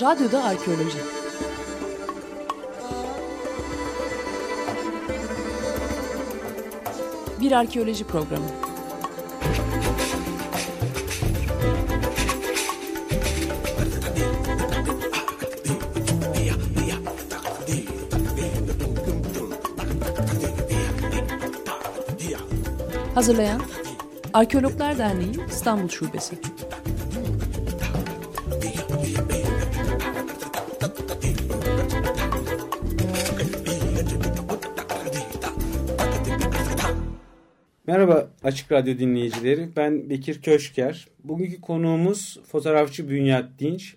Radyoda Arkeoloji Bir arkeoloji programı. Hazırlayan Arkeologlar Derneği İstanbul Şubesi. Merhaba Açık Radyo dinleyicileri. Ben Bekir Köşker. Bugünkü konuğumuz fotoğrafçı Bünyat Dinç.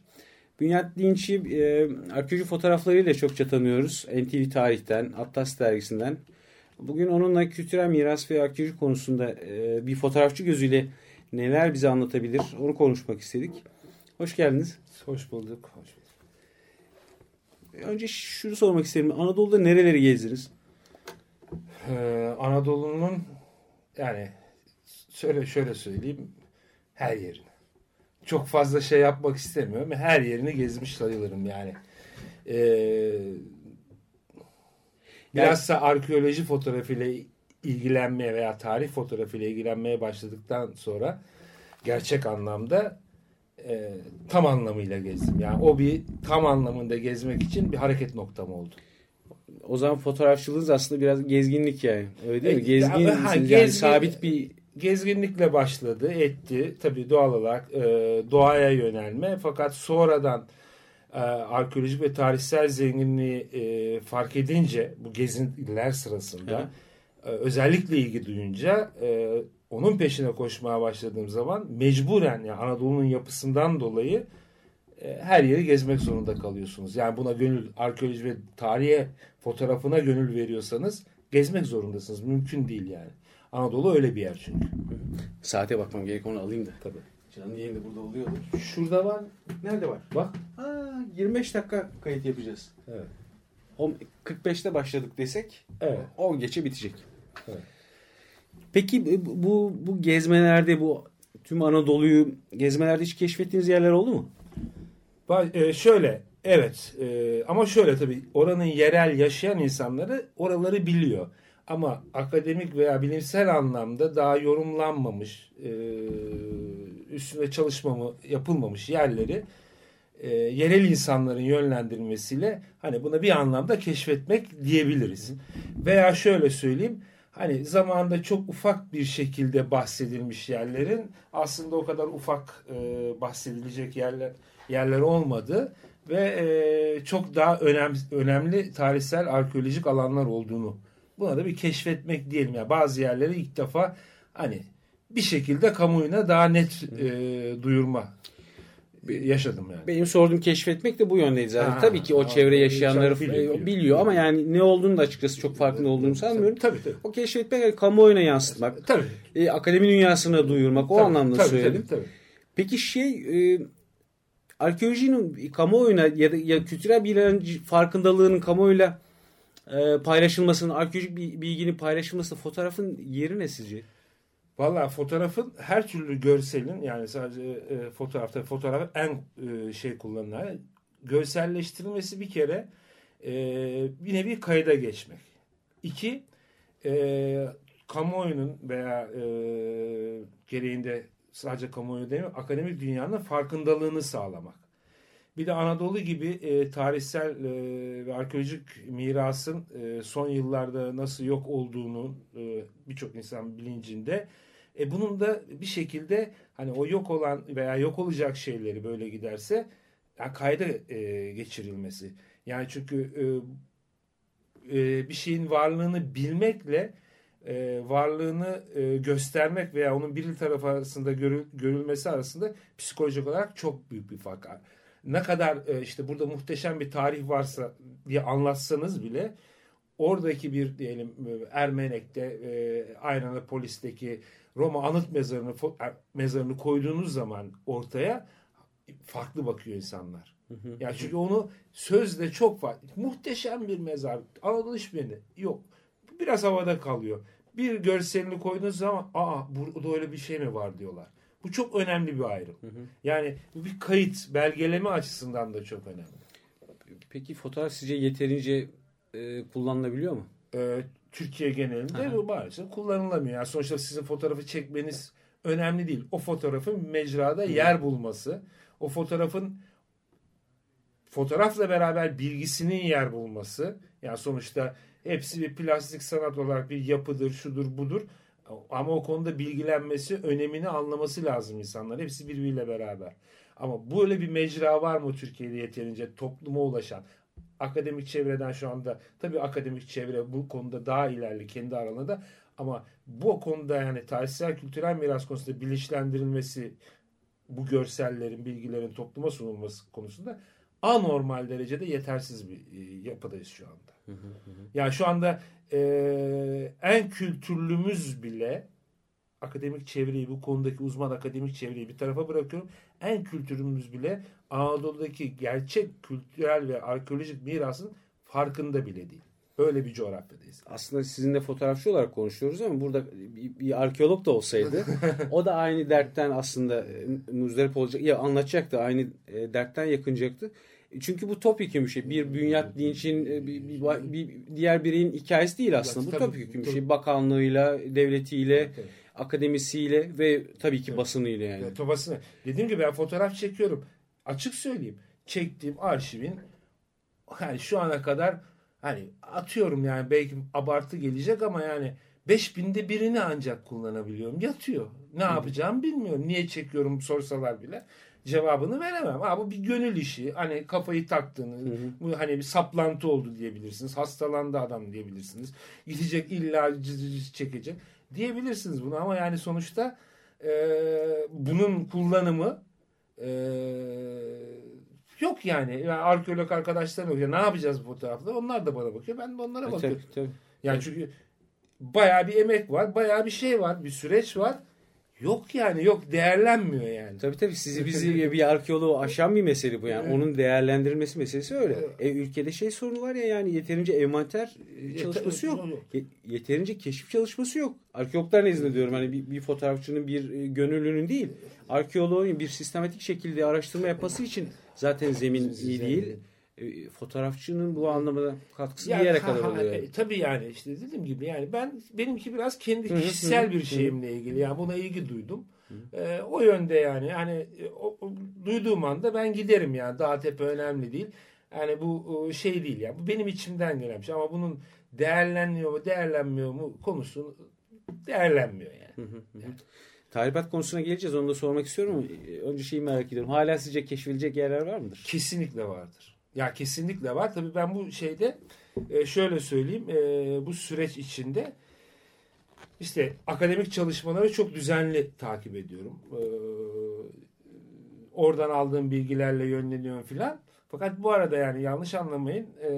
Bünyat Dinç'i e, arkeoloji fotoğraflarıyla çokça tanıyoruz. NTV Tarih'ten, Atlas Dergisi'nden. Bugün onunla kültürel miras ve arkeoloji konusunda e, bir fotoğrafçı gözüyle neler bize anlatabilir onu konuşmak istedik. Hoş geldiniz. Hoş bulduk. Hoş bulduk. Önce şunu sormak isterim. Anadolu'da nereleri gezdiniz? Ee, Anadolu'nun yani şöyle şöyle söyleyeyim her yerini. Çok fazla şey yapmak istemiyorum. Her yerini gezmiş sayılırım yani. Ee, bilhassa arkeoloji fotoğrafıyla ilgilenmeye veya tarih fotoğrafıyla ilgilenmeye başladıktan sonra gerçek anlamda e, tam anlamıyla gezdim. Yani o bir tam anlamında gezmek için bir hareket noktam oldu. O zaman fotoğrafçılığınız aslında biraz gezginlik yani. Öyle değil mi? E, Gezgin, ha, yani gezgin- sabit bir gezginlikle başladı, etti. Tabii doğal olarak e, doğaya yönelme. Fakat sonradan e, arkeolojik ve tarihsel zenginliği e, fark edince bu gezintiler sırasında e, özellikle ilgi duyunca e, onun peşine koşmaya başladığım zaman mecburen yani Anadolu'nun yapısından dolayı her yeri gezmek zorunda kalıyorsunuz. Yani buna gönül arkeoloji ve tarihe fotoğrafına gönül veriyorsanız gezmek zorundasınız. Mümkün değil yani. Anadolu öyle bir yer çünkü. saate bakmam gerek onu alayım da. Tabii. Canlı yayında burada oluyordur. Şurada var. Nerede var? Bak. Ha, 25 dakika kayıt yapacağız. Evet. On- 45'te başladık desek Evet. 10 geçe bitecek. Evet. Peki bu, bu gezmelerde bu tüm Anadolu'yu gezmelerde hiç keşfettiğiniz yerler oldu mu? E, şöyle evet e, ama şöyle tabii oranın yerel yaşayan insanları oraları biliyor. Ama akademik veya bilimsel anlamda daha yorumlanmamış, e, üstüne çalışmamı yapılmamış yerleri yerel insanların yönlendirilmesiyle hani buna bir anlamda keşfetmek diyebiliriz. Veya şöyle söyleyeyim hani zamanında çok ufak bir şekilde bahsedilmiş yerlerin aslında o kadar ufak e, bahsedilecek yerler yerler olmadı ve e, çok daha önem, önemli tarihsel arkeolojik alanlar olduğunu buna da bir keşfetmek diyelim ya bazı yerleri ilk defa hani bir şekilde kamuoyuna daha net e, duyurma yaşadım yani. Benim sorduğum keşfetmek de bu yöndeydi zaten. Ha, Tabii ki o ha, çevre yaşayanları biliyor. biliyor ama yani ne olduğunu da açıkçası çok farkında olduğunu sanmıyorum. Tabii tabii. O keşfetmek yani kamuoyuna yansıtmak, Tabii. e, akademi dünyasına duyurmak o Tabii, anlamda tabii, söyledim. Tabii, tabii. Peki şey e, arkeolojinin kamuoyuna ya da ya kültürel bilgilerin farkındalığının kamuoyuyla e, paylaşılmasının, arkeolojik bilginin paylaşılması, fotoğrafın yeri ne sizce? Valla fotoğrafın her türlü görselin yani sadece e, fotoğrafta fotoğraf en e, şey kullanılan görselleştirilmesi bir kere e, bir nevi kayda geçmek. İki e, kamuoyunun veya e, gereğinde sadece kamuoyu değil mi akademik dünyanın farkındalığını sağlamak. Bir de Anadolu gibi e, tarihsel e, ve arkeolojik mirasın e, son yıllarda nasıl yok olduğunu e, birçok insan bilincinde. E, bunun da bir şekilde hani o yok olan veya yok olacak şeyleri böyle giderse yani kayda e, geçirilmesi. Yani çünkü e, e, bir şeyin varlığını bilmekle e, varlığını e, göstermek veya onun bir tarafı arasında görül, görülmesi arasında psikolojik olarak çok büyük bir fark var. Ne kadar e, işte burada muhteşem bir tarih varsa diye anlatsanız bile oradaki bir diyelim e, Ermenek'te e, Aynalı Polis'teki Roma anıt mezarını er- mezarını koyduğunuz zaman ortaya farklı bakıyor insanlar. Yani çünkü onu sözle çok farklı. Muhteşem bir mezar. Anadolu hiçbirinde yok. Biraz havada kalıyor. Bir görselini koyduğunuz zaman aa burada öyle bir şey mi var diyorlar. Bu çok önemli bir ayrım. Yani bu bir kayıt, belgeleme açısından da çok önemli. Peki fotoğraf sizce yeterince e, kullanılabiliyor mu? Ee, Türkiye genelinde bu maalesef kullanılamıyor. Yani sonuçta sizin fotoğrafı çekmeniz önemli değil. O fotoğrafın mecrada yer bulması, o fotoğrafın fotoğrafla beraber bilgisinin yer bulması. Yani sonuçta hepsi bir plastik sanat olarak bir yapıdır, şudur, budur. Ama o konuda bilgilenmesi, önemini anlaması lazım insanlar. Hepsi birbiriyle beraber. Ama böyle bir mecra var mı Türkiye'de yeterince topluma ulaşan? Akademik çevreden şu anda tabii akademik çevre bu konuda daha ilerli kendi aralarında ama bu konuda yani tarihsel kültürel miras konusunda bilinçlendirilmesi bu görsellerin, bilgilerin topluma sunulması konusunda anormal derecede yetersiz bir e, yapıdayız şu anda. Yani şu anda e, en kültürlümüz bile akademik çevreyi bu konudaki uzman akademik çevreyi bir tarafa bırakıyorum. En kültürümüz bile Anadolu'daki gerçek kültürel ve arkeolojik mirasın farkında bile değil. Öyle bir coğrafyadayız. Aslında sizinle fotoğrafçı olarak konuşuyoruz ama burada bir, bir arkeolog da olsaydı o da aynı dertten aslında e, muzdarip olacak. Ya anlatacaktı aynı e, dertten yakınacaktı. Çünkü bu topyekun bir şey. Bir Bünyat Dinç'in e, bir, bir, bir diğer bireyin hikayesi değil aslında. Bu topyekun bir şey. Bakanlığıyla, devletiyle, akademisiyle ve tabii ki Evet. basınıyla yani. Ya, Tobasını. Dediğim gibi ben fotoğraf çekiyorum. Açık söyleyeyim. Çektiğim arşivin yani şu ana kadar hani atıyorum yani belki abartı gelecek ama yani 5000'de birini ancak kullanabiliyorum. Yatıyor. Ne yapacağımı bilmiyorum. Niye çekiyorum sorsalar bile cevabını veremem. Ha, bu bir gönül işi. Hani kafayı taktığını, bu hani bir saplantı oldu diyebilirsiniz. Hastalandı adam diyebilirsiniz. Gidecek illa cız çekecek diyebilirsiniz bunu ama yani sonuçta e, bunun kullanımı e, yok yani. yani arkeolog arkadaşlarım bakıyor. Ne yapacağız bu fotoğrafla? Onlar da bana bakıyor. Ben de onlara E, bakıyorum. tabii, tabii. Yani çünkü bayağı bir emek var. Bayağı bir şey var. Bir süreç var. Yok yani. Yok değerlenmiyor yani. Tabii tabii sizi bizi bir arkeoloğu aşan bir mesele bu yani. Evet. Onun değerlendirilmesi meselesi öyle. Evet. E, ülkede şey sorunu var ya yani yeterince envanter e, çalışması yok. Yok, yok. Ye- Yeterince keşif çalışması yok. Arkeologlar nezdinde diyorum hani bir, bir fotoğrafçının bir e, gönüllünün değil. Arkeoloğun bir sistematik şekilde araştırma yapması için zaten zemin iyi değil. E, fotoğrafçının bu anlamda katkısı bir yere kadar oluyor. e, tabii yani işte dediğim gibi yani ben benimki biraz kendi Hı hı, kişisel hı, bir hı. şeyimle ilgili yani buna ilgi duydum. E, o yönde yani yani e, o, o- duyduğum anda ben giderim yani daha tepe önemli değil. Yani bu şey değil yani bu benim içimden gelen bir şey ama bunun değerlenmiyor mu değerlenmiyor mu konusu değerlenmiyor yani. Tahribat konusuna geleceğiz. Onu da sormak istiyorum e, önce şeyi merak ediyorum. Hala sizce keşfedilecek yerler var mıdır? Kesinlikle vardır. Ya kesinlikle var. Tabii ben bu şeyde e, şöyle söyleyeyim. e, bu süreç içinde işte akademik çalışmaları çok düzenli takip ediyorum. E, oradan aldığım bilgilerle yönleniyorum filan. Fakat bu arada yani yanlış anlamayın e,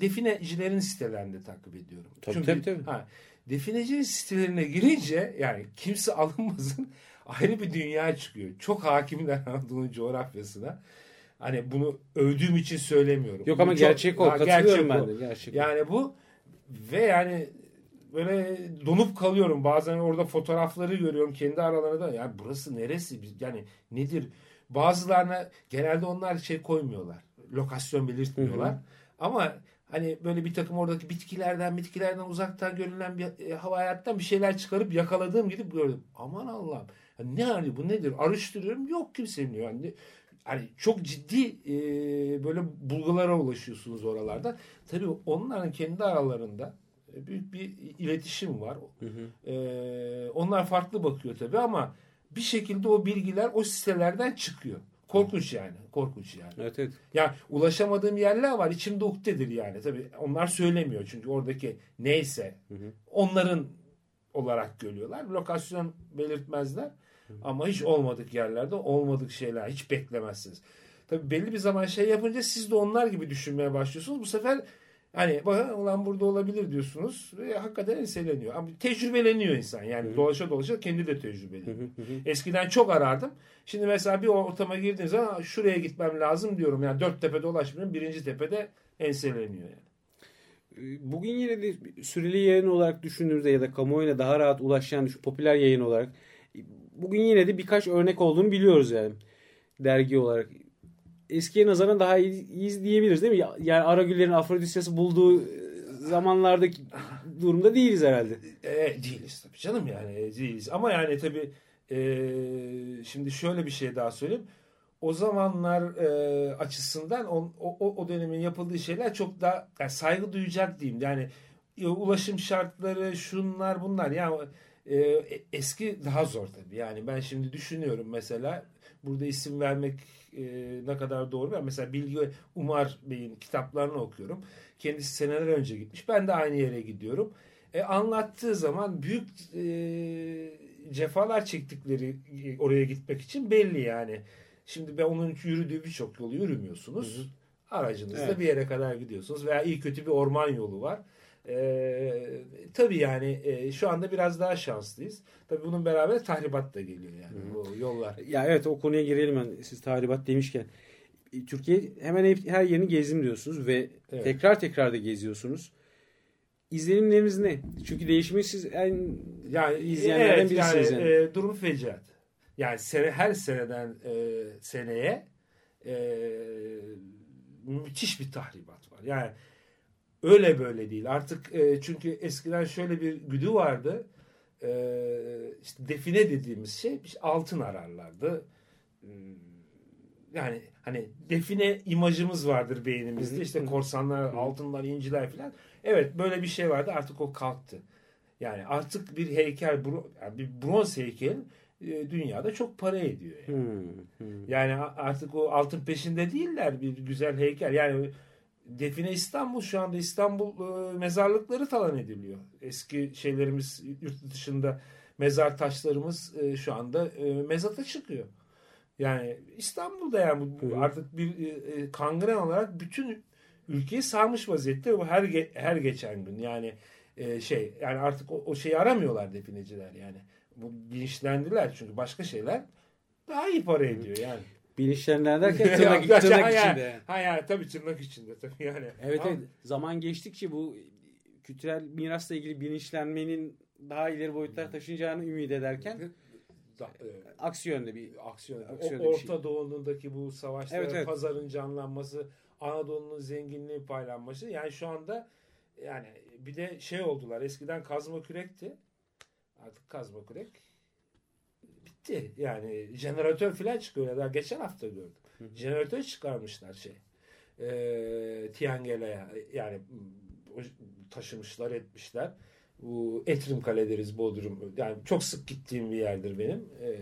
definecilerin sitelerini de takip ediyorum. Tabii, Çünkü tabii, tabii. Ha, defineci sitelerine girince yani kimse alınmasın ayrı bir dünya çıkıyor. Çok hakimler Anadolu'nun coğrafyasına. Hani bunu övdüğüm için söylemiyorum. Yok Bu ama çok- gerçek o. Ha, Katılıyorum gerçek ben o. de. Gerçek o. Yani bu ve yani böyle donup kalıyorum. Bazen orada fotoğrafları görüyorum kendi aralarında. Yani burası neresi? Yani nedir? Bazılarına genelde onlar şey koymuyorlar. Lokasyon belirtmiyorlar. Ama hani böyle bir takım oradaki bitkilerden bitkilerden uzaktan görünen bir e, hava hayattan bir şeyler çıkarıp yakaladığım gidip gördüm. Aman Allah'ım. Ya ne hani bu nedir? Araştırıyorum. Yok kimsenin. Yani, hani çok ciddi e, böyle bulgulara ulaşıyorsunuz oralarda. Tabii onların kendi aralarında e, büyük bir iletişim var. E, onlar farklı bakıyor tabii ama bir şekilde o bilgiler o sitelerden çıkıyor. Korkunç yani. Korkunç yani. Evet evet. Ya ulaşamadığım yerler var. İçimde ukdedir yani. Tabii onlar söylemiyor çünkü oradaki neyse onların olarak görüyorlar. Lokasyon belirtmezler. Ama hiç olmadık yerlerde olmadık şeyler hiç beklemezsiniz. Tabii belli bir zaman şey yapınca siz de onlar gibi düşünmeye başlıyorsunuz. Bu sefer hani bakın ulan burada olabilir diyorsunuz ve hakikaten enseleniyor. Ama tecrübeleniyor insan. Yani dolaşa dolaşa kendi de tecrübeleniyor. Eskiden çok arardım. Şimdi mesela bir ortama girdiğiniz zaman şuraya gitmem lazım diyorum. Yani dört tepe dolaşmıyorum. Birinci tepede enseleniyor yani. Bugün yine de süreli yayın olarak düşündüğümüzde ya da kamuoyuna daha rahat ulaşan popüler yayın olarak bugün yine de birkaç örnek olduğunu biliyoruz yani dergi olarak. Eskiye nazaran daha iyi, iyiyiz diyebiliriz değil mi? Yani Aragüller'in Afrodisyas'ı bulduğu zamanlardaki durumda değiliz herhalde. E, değiliz tabii canım yani e, değiliz. Ama yani tabii e, şimdi şöyle bir şey daha söyleyeyim. O zamanlar e, açısından o, o, o dönemin yapıldığı şeyler çok daha yani saygı duyacak diyeyim. Yani e, ulaşım şartları şunlar bunlar yani e, eski daha zor tabii. Yani ben şimdi düşünüyorum mesela burada isim vermek e, ne kadar doğru. Ben mesela Bilgi Umar Bey'in kitaplarını okuyorum. Kendisi seneler önce gitmiş. Ben de aynı yere gidiyorum. E, anlattığı zaman büyük e, cefalar çektikleri e, oraya gitmek için belli yani. Şimdi ben onun yürüdüğü birçok yolu yürümüyorsunuz. Hı hı. Aracınızla evet. bir yere kadar gidiyorsunuz. Veya iyi kötü bir orman yolu var. Ee, tabii yani e, şu anda biraz daha şanslıyız. Tabii bunun beraber tahribat da geliyor yani Hı. bu yollar. Ya evet o konuya girelim ben siz tahribat demişken. Türkiye hemen hep, her yerini gezdim diyorsunuz ve evet. tekrar tekrar da geziyorsunuz. İzlenimleriniz ne? Çünkü değişimi siz en yani, izleyenlerden evet, birisiniz. Yani, yani. E, durum fecaat. Yani sene, her seneden e, seneye e, müthiş bir tahribat var. Yani öyle böyle değil. Artık e, çünkü eskiden şöyle bir güdü vardı. E, işte define dediğimiz şey altın ararlardı. E, yani hani define imajımız vardır beynimizde. İşte korsanlar, altınlar, inciler falan. Evet böyle bir şey vardı. Artık o kalktı. Yani artık bir heykel, yani bir bronz heykel e, dünyada çok para ediyor. Yani. Hmm, hmm. yani artık o altın peşinde değiller bir güzel heykel. Yani Define İstanbul şu anda İstanbul e, mezarlıkları talan ediliyor. Eski şeylerimiz yurt dışında mezar taşlarımız e, şu anda e, mezata çıkıyor. Yani İstanbul'da yani bu, artık bir e, e, kangren olarak bütün ülkeyi sarmış vaziyette bu her ge, her geçen gün yani e, şey yani artık o, o şeyi aramıyorlar defineciler yani. Bu bilinçlendiler çünkü başka şeyler daha iyi para ediyor yani. Bilinçlendiler derken tırnak, tırnak içinde. Ha yani tabii tırnak içinde tabii yani. Evet, evet zaman geçtikçe bu kültürel mirasla ilgili bilinçlenmenin daha ileri boyutlar taşınacağını ümit ederken da, e, aksi yönde bir aksiyon. aksiyon o, Orta şey. Doğu'ndaki bu savaşlar, evet, evet. pazarın canlanması, Anadolu'nun zenginliği paylanması. Yani şu anda yani bir de şey oldular. Eskiden kazma kürekti. Artık kazma kürek bitti. Yani jeneratör falan çıkıyor. Daha geçen hafta gördüm. Hı hı. Jeneratör çıkarmışlar şey. E, Tiangela'ya yani taşımışlar etmişler. Bu Etrim Kale deriz Bodrum. Yani çok sık gittiğim bir yerdir benim. E,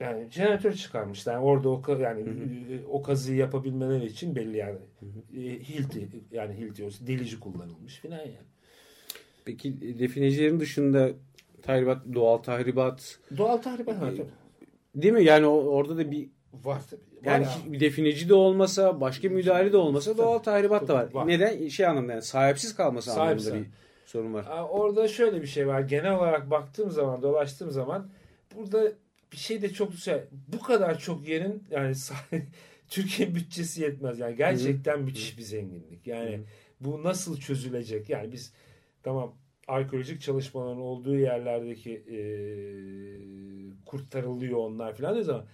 yani jeneratör çıkarmışlar. Yani orada o yani hı hı. o kazıyı yapabilmeleri için belli yani hı hı. E, hilti yani hilti delici kullanılmış filan yani. Peki definecilerin dışında tahribat, doğal tahribat. Doğal tahribat var Değil mi? Yani orada da bir var tabii. yani ya. bir defineci de olmasa, başka müdahale de olmasa doğal tahribat da var. var. Neden? Şey anlamda yani sahipsiz kalması Sahipsiz. anlamında bir sorun var. Orada şöyle bir şey var. Genel olarak baktığım zaman, dolaştığım zaman burada bir şey de çok güzel. Bu kadar çok yerin yani Türkiye bütçesi yetmez. Yani gerçekten Hı-hı. müthiş bir zenginlik. Yani Hı-hı. bu nasıl çözülecek? Yani biz tamam arkeolojik çalışmaların olduğu yerlerdeki e, kurtarılıyor onlar filan diyoruz ama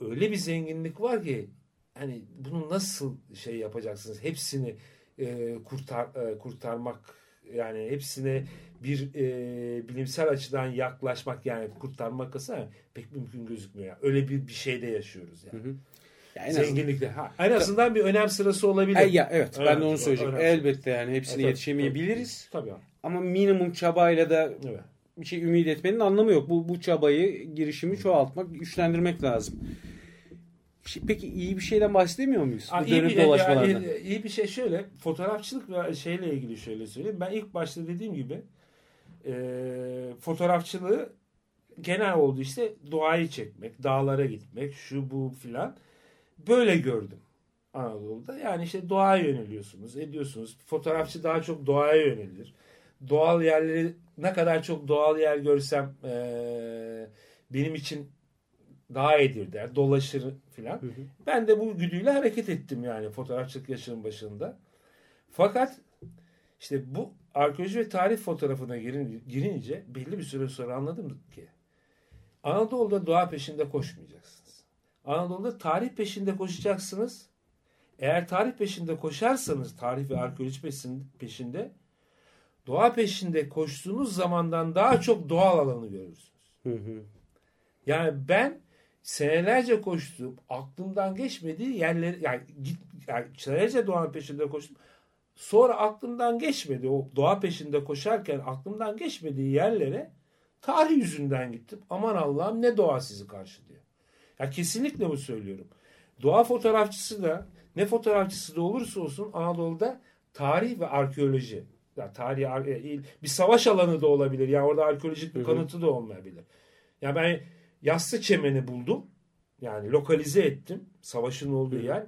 öyle bir zenginlik var ki hani bunu nasıl şey yapacaksınız? Hepsini e, kurtar e, kurtarmak yani hepsine bir e, bilimsel açıdan yaklaşmak yani kurtarmak kısa pek mümkün gözükmüyor. Yani. Öyle bir bir şeyde yaşıyoruz yani. Hı hı. Ya Zenginlikte. Ha, en azından bir önem sırası olabilir. E, ya, evet önem, ben de onu söyleyeceğim. Önem. Elbette yani hepsine evet, yetişemeyebiliriz. Tabii. tabii. Ama minimum çabayla da evet. bir şey ümit etmenin anlamı yok. Bu, bu çabayı, girişimi çoğaltmak, güçlendirmek lazım. Peki iyi bir şeyden bahsedemiyor muyuz? Aa, iyi, bir, yani, iyi bir şey şöyle. Fotoğrafçılık ve şeyle ilgili şöyle söyleyeyim. Ben ilk başta dediğim gibi e, fotoğrafçılığı genel oldu işte doğayı çekmek, dağlara gitmek, şu bu filan. Böyle gördüm Anadolu'da. Yani işte doğaya yöneliyorsunuz, ediyorsunuz. Fotoğrafçı daha çok doğaya yönelir doğal yerleri ne kadar çok doğal yer görsem e, benim için daha iyidir der. Dolaşır filan. Ben de bu güdüyle hareket ettim yani fotoğrafçılık yaşının başında. Fakat işte bu arkeoloji ve tarih fotoğrafına girin, girince belli bir süre sonra anladım ki Anadolu'da doğa peşinde koşmayacaksınız. Anadolu'da tarih peşinde koşacaksınız. Eğer tarih peşinde koşarsanız, tarih ve arkeoloji peşinde, doğa peşinde koştuğunuz zamandan daha çok doğal alanı görürsünüz. Hı hı. Yani ben senelerce koştum, aklımdan geçmediği yerleri, yani, git, yani senelerce doğanın peşinde koştum. Sonra aklımdan geçmedi, o doğa peşinde koşarken aklımdan geçmediği yerlere tarih yüzünden gittim. Aman Allah'ım ne doğa sizi karşılıyor. Ya kesinlikle bu söylüyorum. Doğa fotoğrafçısı da ne fotoğrafçısı da olursa olsun Anadolu'da tarih ve arkeoloji. Ya tarih e, bir savaş alanı da olabilir. Ya orada arkeolojik bir kanıtı da olmayabilir. Ya ben Yassı Çemeni buldum. Yani lokalize ettim. Savaşın olduğu yer.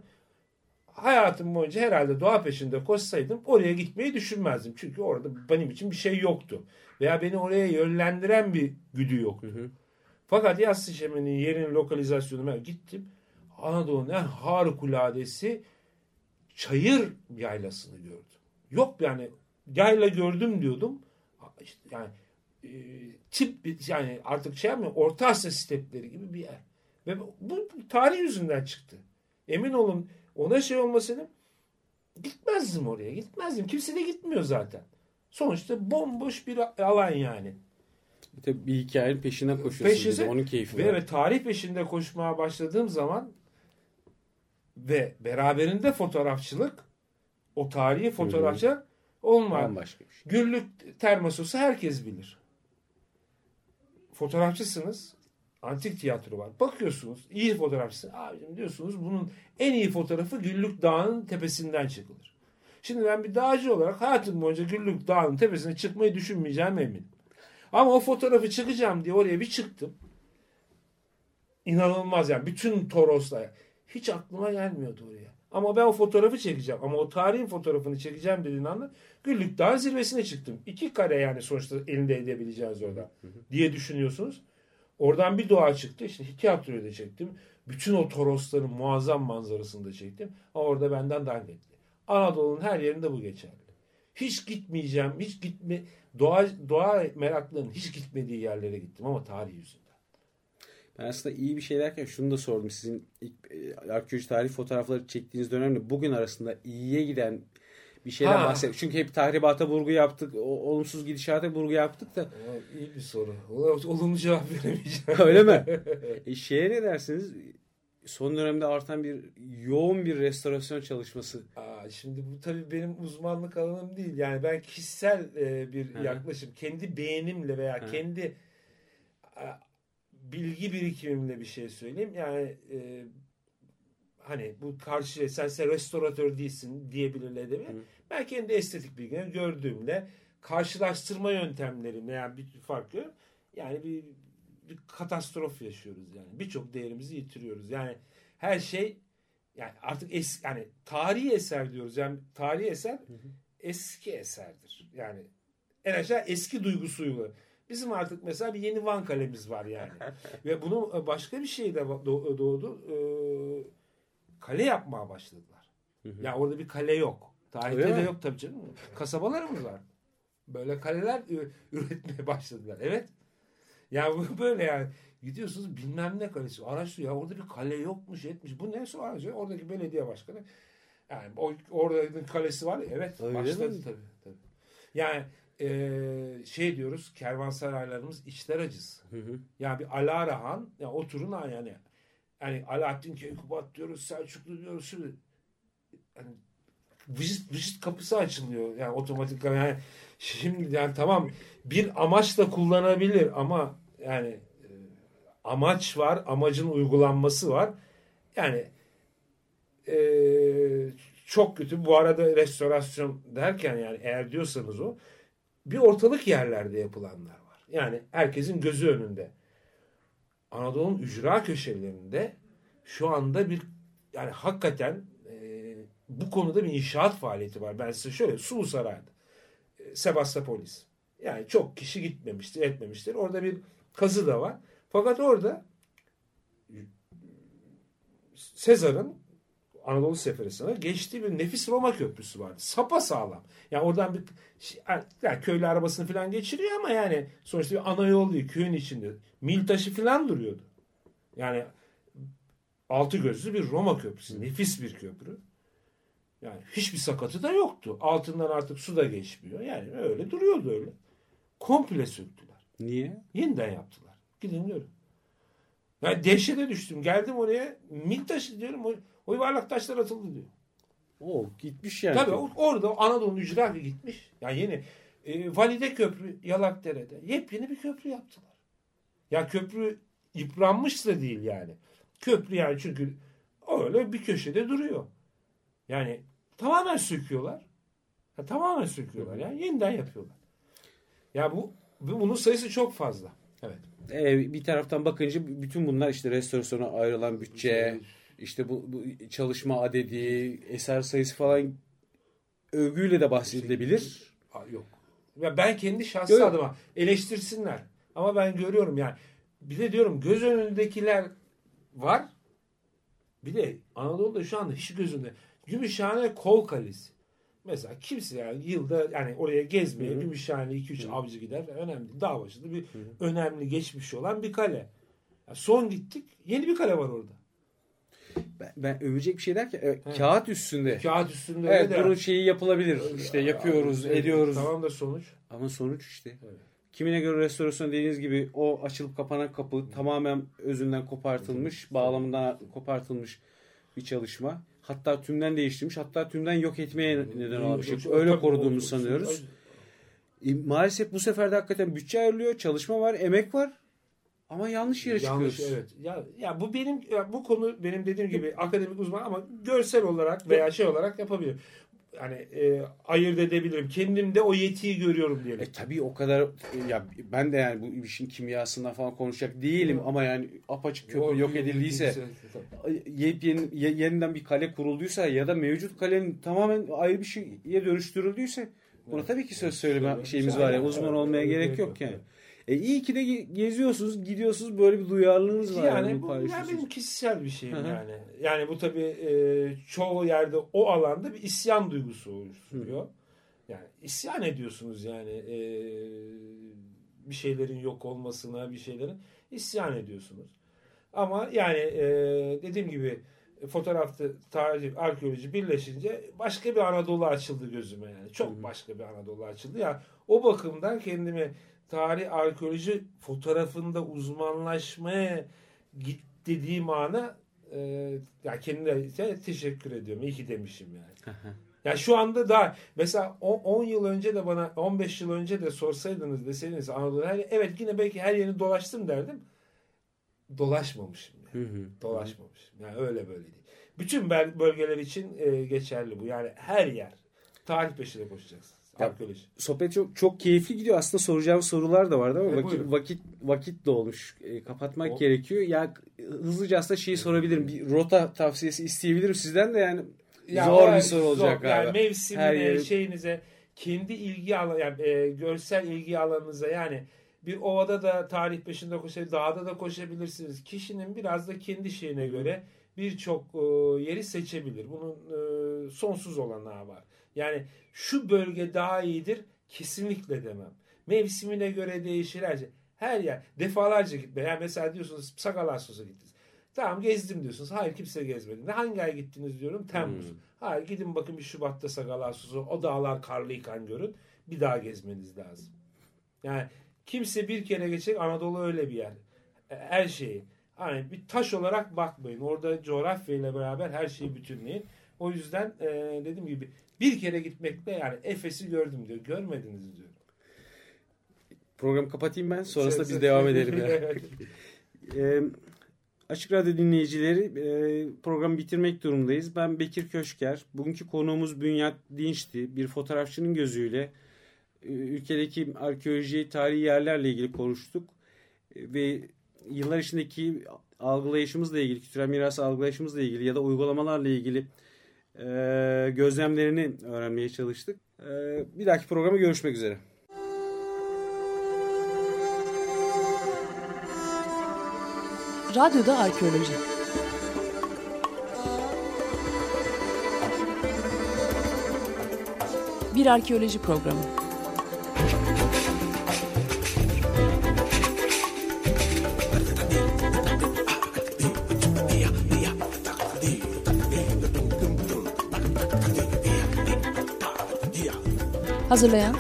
Hayatım boyunca herhalde doğa peşinde koşsaydım oraya gitmeyi düşünmezdim. Çünkü orada benim için bir şey yoktu. Veya beni oraya yönlendiren bir güdü yoktu. Hı. Fakat Yassı Çemeni'nin yerinin lokalizasyonuna gittim. Anadolu'nun en harikuladesi çayır yaylasını gördüm. Yok yani yayla gördüm diyordum. İşte yani e, tip yani artık şey mi Orta Asya stepleri gibi bir yer. Ve bu tarih yüzünden çıktı. Emin olun ona şey olmasaydı gitmezdim oraya. Gitmezdim. Kimse de gitmiyor zaten. Sonuçta bomboş bir alan yani. Tabii bir hikayenin peşine koşuyorsun. Peşinde, onun keyfi ve. Ve tarih peşinde koşmaya başladığım zaman ve beraberinde fotoğrafçılık o tarihi fotoğrafçı olmaz. Şey. Güllük termososu herkes bilir. Fotoğrafçısınız. Antik tiyatro var. Bakıyorsunuz iyi fotoğrafçısın. Abicim diyorsunuz bunun en iyi fotoğrafı Güllük Dağı'nın tepesinden çekilir. Şimdi ben bir dağcı olarak hayatım boyunca Güllük Dağı'nın tepesine çıkmayı düşünmeyeceğim eminim. Ama o fotoğrafı çıkacağım diye oraya bir çıktım. İnanılmaz yani. Bütün Toros'la. Hiç aklıma gelmiyordu oraya. Ama ben o fotoğrafı çekeceğim. Ama o tarihin fotoğrafını çekeceğim dediğin anda Güllük Dağ zirvesine çıktım. İki kare yani sonuçta elinde edebileceğiz orada diye düşünüyorsunuz. Oradan bir doğa çıktı. İşte tiyatroyu da çektim. Bütün o Torosların muazzam manzarasını da çektim. Ama orada benden daha netli. Anadolu'nun her yerinde bu geçerli. Hiç gitmeyeceğim, hiç gitme doğa doğa meraklarının hiç gitmediği yerlere gittim ama tarih yüzünden. Ben aslında iyi bir şey derken şunu da sordum. Sizin ilk e, arkeoloji tarih fotoğrafları çektiğiniz dönemle bugün arasında iyiye giden bir şeyden bahsediyor. Çünkü hep tahribata vurgu yaptık. O, olumsuz gidişata vurgu yaptık da. O, iyi bir soru. Olumlu cevap veremeyeceğim. Öyle mi? e, şeye ne dersiniz? Son dönemde artan bir yoğun bir restorasyon çalışması. Aa, şimdi bu tabii benim uzmanlık alanım değil. Yani ben kişisel e, bir ha. yaklaşım. Kendi beğenimle veya ha. kendi bilgi birikimimle bir şey söyleyeyim. Yani e, hani bu karşı sen, sen restoratör değilsin diyebilirler değil mi? Hı. Ben kendi estetik bilgileri gördüğümde karşılaştırma yöntemlerimle yani bir fark yok. Yani bir, bir katastrof yaşıyoruz yani. Birçok değerimizi yitiriyoruz. Yani her şey yani artık es, yani tarihi eser diyoruz. Yani tarihi eser hı hı. eski eserdir. Yani en aşağı eski duygusuyla. Bizim artık mesela bir yeni Van kalemiz var yani. Ve bunu başka bir şey de doğdu. Ee, kale yapmaya başladılar. Hı hı. Ya orada bir kale yok. Tarihte Öyle de mi? yok tabii canım. Kasabalarımız var. Böyle kaleler üretmeye başladılar. Evet. Ya bu böyle yani. Gidiyorsunuz bilmem ne kalesi. Araştırıyor. Ya orada bir kale yokmuş etmiş. Bu ne araştırıyor. Oradaki belediye başkanı. Yani o, orada kalesi var. Evet. Öyle başladı mi? tabii. tabii. Yani e, şey diyoruz kervansaraylarımız içler acısı. Hı hı. Yani bir Alara Han yani oturun yani yani Alaaddin Keykubat diyoruz, Selçuklu diyoruz. Şimdi yani vıcıt vıcıt kapısı açılıyor. Yani otomatik yani şimdi yani tamam bir amaçla kullanabilir ama yani e, amaç var, amacın uygulanması var. Yani e, çok kötü. Bu arada restorasyon derken yani eğer diyorsanız o bir ortalık yerlerde yapılanlar var. Yani herkesin gözü önünde. Anadolu'nun ücra köşelerinde şu anda bir yani hakikaten e, bu konuda bir inşaat faaliyeti var. Ben size şöyle Sulu Saray'da e, Sebastopolis. Yani çok kişi gitmemiştir, etmemiştir. Orada bir kazı da var. Fakat orada Sezar'ın Anadolu Seferi sınırı geçtiği bir nefis Roma köprüsü vardı. Sapa sağlam. Yani oradan bir yani köylü arabasını falan geçiriyor ama yani sonuçta bir ana yol değil köyün içinde. Mil taşı falan duruyordu. Yani altı gözlü bir Roma köprüsü. Nefis bir köprü. Yani hiçbir sakatı da yoktu. Altından artık su da geçmiyor. Yani öyle duruyordu öyle. Komple söktüler. Niye? Yeniden yaptılar. Gidin görün. Yani dehşete düştüm. Geldim oraya. Mil taşı diyorum. O, yuvarlak taşlar atıldı diyor. O gitmiş yani. Tabii orada Anadolu ücra gitmiş. Yani yeni e, Valide Köprü Yalakdere'de yepyeni bir köprü yaptılar. Ya köprü yıpranmış değil yani. Köprü yani çünkü öyle bir köşede duruyor. Yani tamamen söküyorlar. Ya, tamamen söküyorlar. Yani yeniden yapıyorlar. Ya bu bunun sayısı çok fazla. Evet. Ee, bir taraftan bakınca bütün bunlar işte restorasyona ayrılan bütçe, işte bu, bu çalışma adedi, eser sayısı falan övgüyle de bahsedilebilir. Yok. Ya ben kendi şahsi Yok. adıma eleştirsinler. Ama ben görüyorum yani. Bir de diyorum göz önündekiler var. Bir de Anadolu'da şu anda hiç gözünde. Gümüşhane Kol Kalesi. Mesela kimse yani yılda yani oraya gezmeye Hı-hı. Gümüşhane 2-3 avcı gider. Önemli. Dağ başında bir Hı-hı. önemli geçmiş olan bir kale. Yani son gittik. Yeni bir kale var orada. Ben, ben övecek bir şey derken evet, kağıt üstünde. Kağıt üstünde evet, bunun şeyi yapılabilir. İşte yapıyoruz, Abi, ediyoruz. Tamam da sonuç. Ama sonuç işte. Evet. Kimine göre restorasyon dediğiniz gibi o açılıp kapanan kapı Hı. tamamen özünden kopartılmış, Hı. bağlamından kopartılmış bir çalışma. Hatta tümden değiştirmiş, hatta tümden yok etmeye neden olmuş. Öyle koruduğumuzu sanıyoruz. E, maalesef bu sefer de hakikaten bütçe ayrılıyor, çalışma var, emek var. Ama yanlış yere yanlış, çıkıyoruz. Evet. Ya, ya bu benim ya bu konu benim dediğim gibi akademik uzman ama görsel olarak veya şey olarak yapabilir. Yani e, ayırt edebilirim. Kendimde o yetiyi görüyorum diyelim. E tabii o kadar ya ben de yani bu işin kimyasından falan konuşacak değilim Hı. ama yani apaçık köprü yok edildiyse yepyeni yeniden bir kale kurulduysa ya da mevcut kalenin tamamen ayrı bir şeye dönüştürüldüyse buna tabii ki söz söyleme şeyimiz var ya uzman olmaya gerek yok yani. E iyi ki de geziyorsunuz, gidiyorsunuz böyle bir duyarlılığınız var. Yani, yani bu yani benim kişisel bir şeyim yani. Yani bu tabii e, çoğu yerde o alanda bir isyan duygusu oluşturuyor. Yani isyan ediyorsunuz yani e, bir şeylerin yok olmasına, bir şeylerin isyan ediyorsunuz. Ama yani e, dediğim gibi fotoğrafta tarih, arkeoloji birleşince başka bir Anadolu açıldı gözüme yani. Çok başka bir Anadolu açıldı. Ya yani o bakımdan kendimi tarih arkeoloji fotoğrafında uzmanlaşmaya git dediğim ana e, ya kendine teşekkür ediyorum. İyi ki demişim yani. ya şu anda da mesela 10 yıl önce de bana 15 yıl önce de sorsaydınız deseniz Anadolu her evet yine belki her yerini dolaştım derdim. Dolaşmamışım yani. Dolaşmamışım. Yani öyle böyle değil. Bütün bölgeler için e, geçerli bu. Yani her yer. Tarih peşinde koşacaksın. Arkeoloji. Sohbet çok, çok keyifli gidiyor. Aslında soracağım sorular da vardı ama e, vakit, vakit vakit dolmuş. E, kapatmak o. gerekiyor. Ya hızlıca aslında şeyi sorabilirim. Bir rota tavsiyesi isteyebilirim sizden de yani ya zor bir soru olacak zor. galiba. Yani mevsimine, Her yeri... şeyinize, kendi ilgi alan yani e, görsel ilgi alanınıza yani bir ovada da tarih peşinde koşabilirsiniz, dağda da koşabilirsiniz. Kişinin biraz da kendi şeyine göre birçok e, yeri seçebilir. Bunun e, sonsuz olanağı var. Yani şu bölge daha iyidir kesinlikle demem. Mevsimine göre değişir her şey. Her yer defalarca gitme. Yani mesela diyorsunuz Sagalassos'a gittiniz. Tamam gezdim diyorsunuz. Hayır kimse gezmedi. Ne hangi ay gittiniz diyorum? Temmuz. Hmm. Hayır gidin bakın bir Şubat'ta Sagalassos'u. O dağlar karlıyken görün. Bir daha gezmeniz lazım. Yani kimse bir kere geçecek Anadolu öyle bir yer. E, her şeyi. Hani bir taş olarak bakmayın. Orada coğrafyayla beraber her şeyi bütünleyin. O yüzden e, dediğim gibi bir kere gitmekle yani Efes'i gördüm diyor. Görmediniz diyor. Programı kapatayım ben. Sonrasında biz devam edelim. Yani. e, Açık Radyo dinleyicileri e, programı bitirmek durumdayız. Ben Bekir Köşker. Bugünkü konuğumuz Bünyat Dinç'ti. Bir fotoğrafçının gözüyle e, ülkedeki arkeoloji, tarihi yerlerle ilgili konuştuk. E, ve yıllar içindeki algılayışımızla ilgili, kültürel miras algılayışımızla ilgili ya da uygulamalarla ilgili ee, gözlemlerini öğrenmeye çalıştık. Ee, bir dahaki programa görüşmek üzere. Radyoda Arkeoloji Bir arkeoloji programı Hazırlayan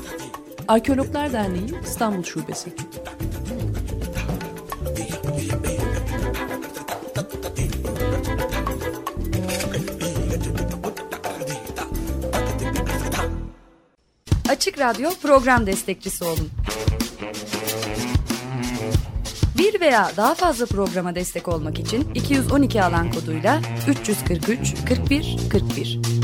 Arkeologlar Derneği İstanbul Şubesi. Açık Radyo program destekçisi olun. Bir veya daha fazla programa destek olmak için 212 alan koduyla 343 41 41